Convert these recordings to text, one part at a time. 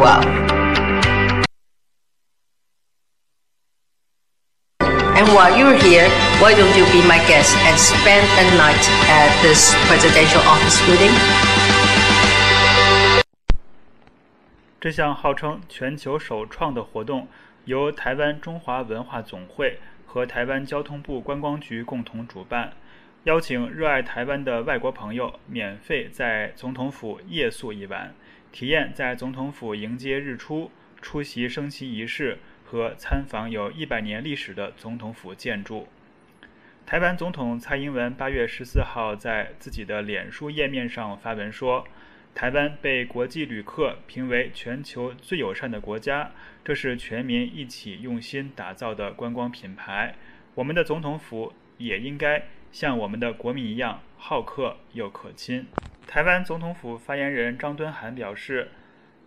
well. And while you're here, why don't you be my guest and spend a night at this presidential office building? 这项号称全球首创的活动，由台湾中华文化总会和台湾交通部观光局共同主办， 邀请热爱台湾的外国朋友免费在总统府夜宿一晚，体验在总统府迎接日出、出席升旗仪式和参访有一百年历史的总统府建筑。台湾总统蔡英文八月十四号在自己的脸书页面上发文说。台湾被国际旅客评为全球最友善的国家，这是全民一起用心打造的观光品牌。我们的总统府也应该像我们的国民一样好客又可亲。台湾总统府发言人张敦涵表示：“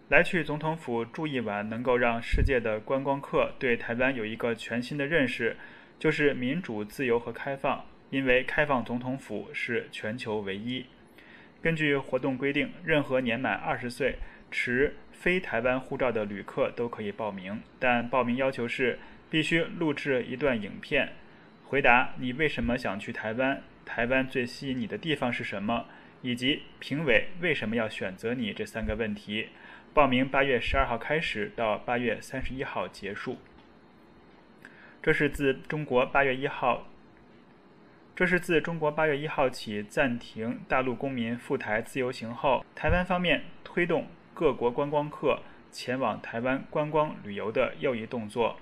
来去总统府住一晚，能够让世界的观光客对台湾有一个全新的认识，就是民主、自由和开放。因为开放总统府是全球唯一。”根据活动规定，任何年满二十岁、持非台湾护照的旅客都可以报名，但报名要求是必须录制一段影片，回答你为什么想去台湾，台湾最吸引你的地方是什么，以及评委为什么要选择你这三个问题。报名八月十二号开始，到八月三十一号结束。这是自中国八月一号。这是自中国八月一号起暂停大陆公民赴台自由行后，台湾方面推动各国观光客前往台湾观光旅游的又一动作。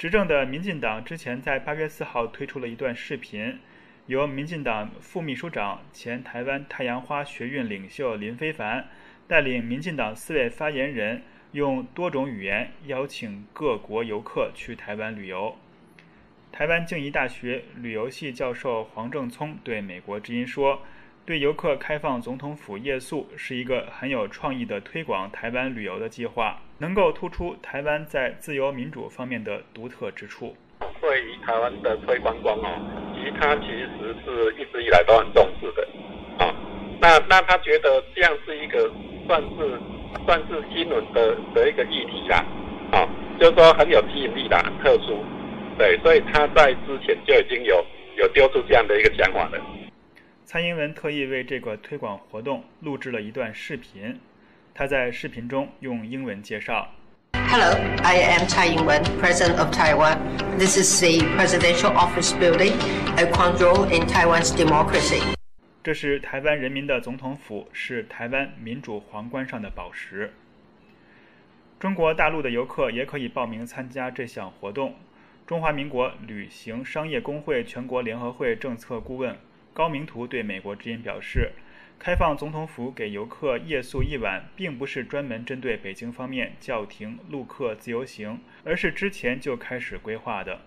执政的民进党之前在八月四号推出了一段视频，由民进党副秘书长、前台湾太阳花学运领袖林非凡带领民进党四位发言人，用多种语言邀请各国游客去台湾旅游。台湾静宜大学旅游系教授黄正聪对美国之音说：“对游客开放总统府夜宿是一个很有创意的推广台湾旅游的计划，能够突出台湾在自由民主方面的独特之处。对于台湾的推观光哦，其实他其实是一直以来都很重视的啊。那那他觉得这样是一个算是算是新闻的的一个议题啦，啊，就是说很有吸引力的，很特殊。”对，所以他在之前就已经有有丢出这样的一个想法了。蔡英文特意为这个推广活动录制了一段视频，他在视频中用英文介绍：“Hello, I am Tsai Ing-wen, President of Taiwan. This is the Presidential Office Building, a cornerstone in Taiwan's democracy.” 这是台湾人民的总统府，是台湾民主皇冠上的宝石。中国大陆的游客也可以报名参加这项活动。中华民国旅行商业工会全国联合会政策顾问高明图对美国之音表示：“开放总统府给游客夜宿一晚，并不是专门针对北京方面叫停陆客自由行，而是之前就开始规划的。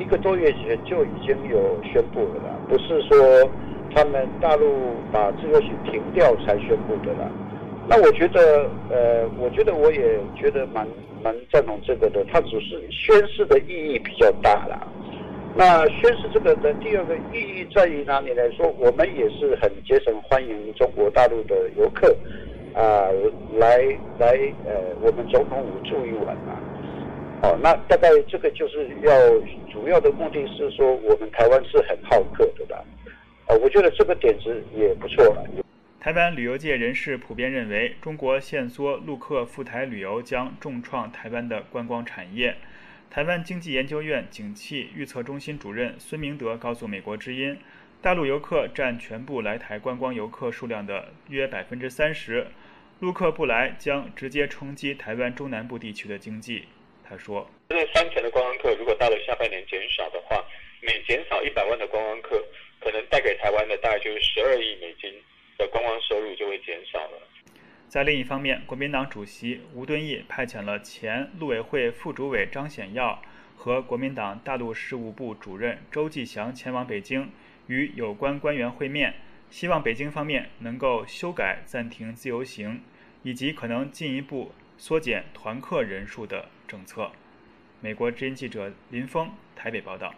一个多月前就已经有宣布了啦，不是说他们大陆把自由行停掉才宣布的啦。那我觉得，呃，我觉得我也觉得蛮。”蛮赞同这个的，它只是宣誓的意义比较大啦。那宣誓这个的第二个意义在于哪里来说？我们也是很竭诚欢迎中国大陆的游客啊，来来呃，我们总统府住一晚啊。哦，那大概这个就是要主要的目的是说，我们台湾是很好客的吧？啊，我觉得这个点子也不错了。台湾旅游界人士普遍认为，中国限缩陆客赴台旅游将重创台湾的观光产业。台湾经济研究院景气预测中心主任孙明德告诉美国之音，大陆游客占全部来台观光游客数量的约百分之三十，陆客不来将直接冲击台湾中南部地区的经济。他说：“这三成的观光客如果到了下半年减少的话，每减少一百万的观光客，可能带给台湾的大概就是十二亿美金。”的观光收入就会减少了。在另一方面，国民党主席吴敦义派遣了前陆委会副主委张显耀和国民党大陆事务部主任周继祥前往北京，与有关官员会面，希望北京方面能够修改暂停自由行以及可能进一步缩减团客人数的政策。美国之音记者林峰台北报道。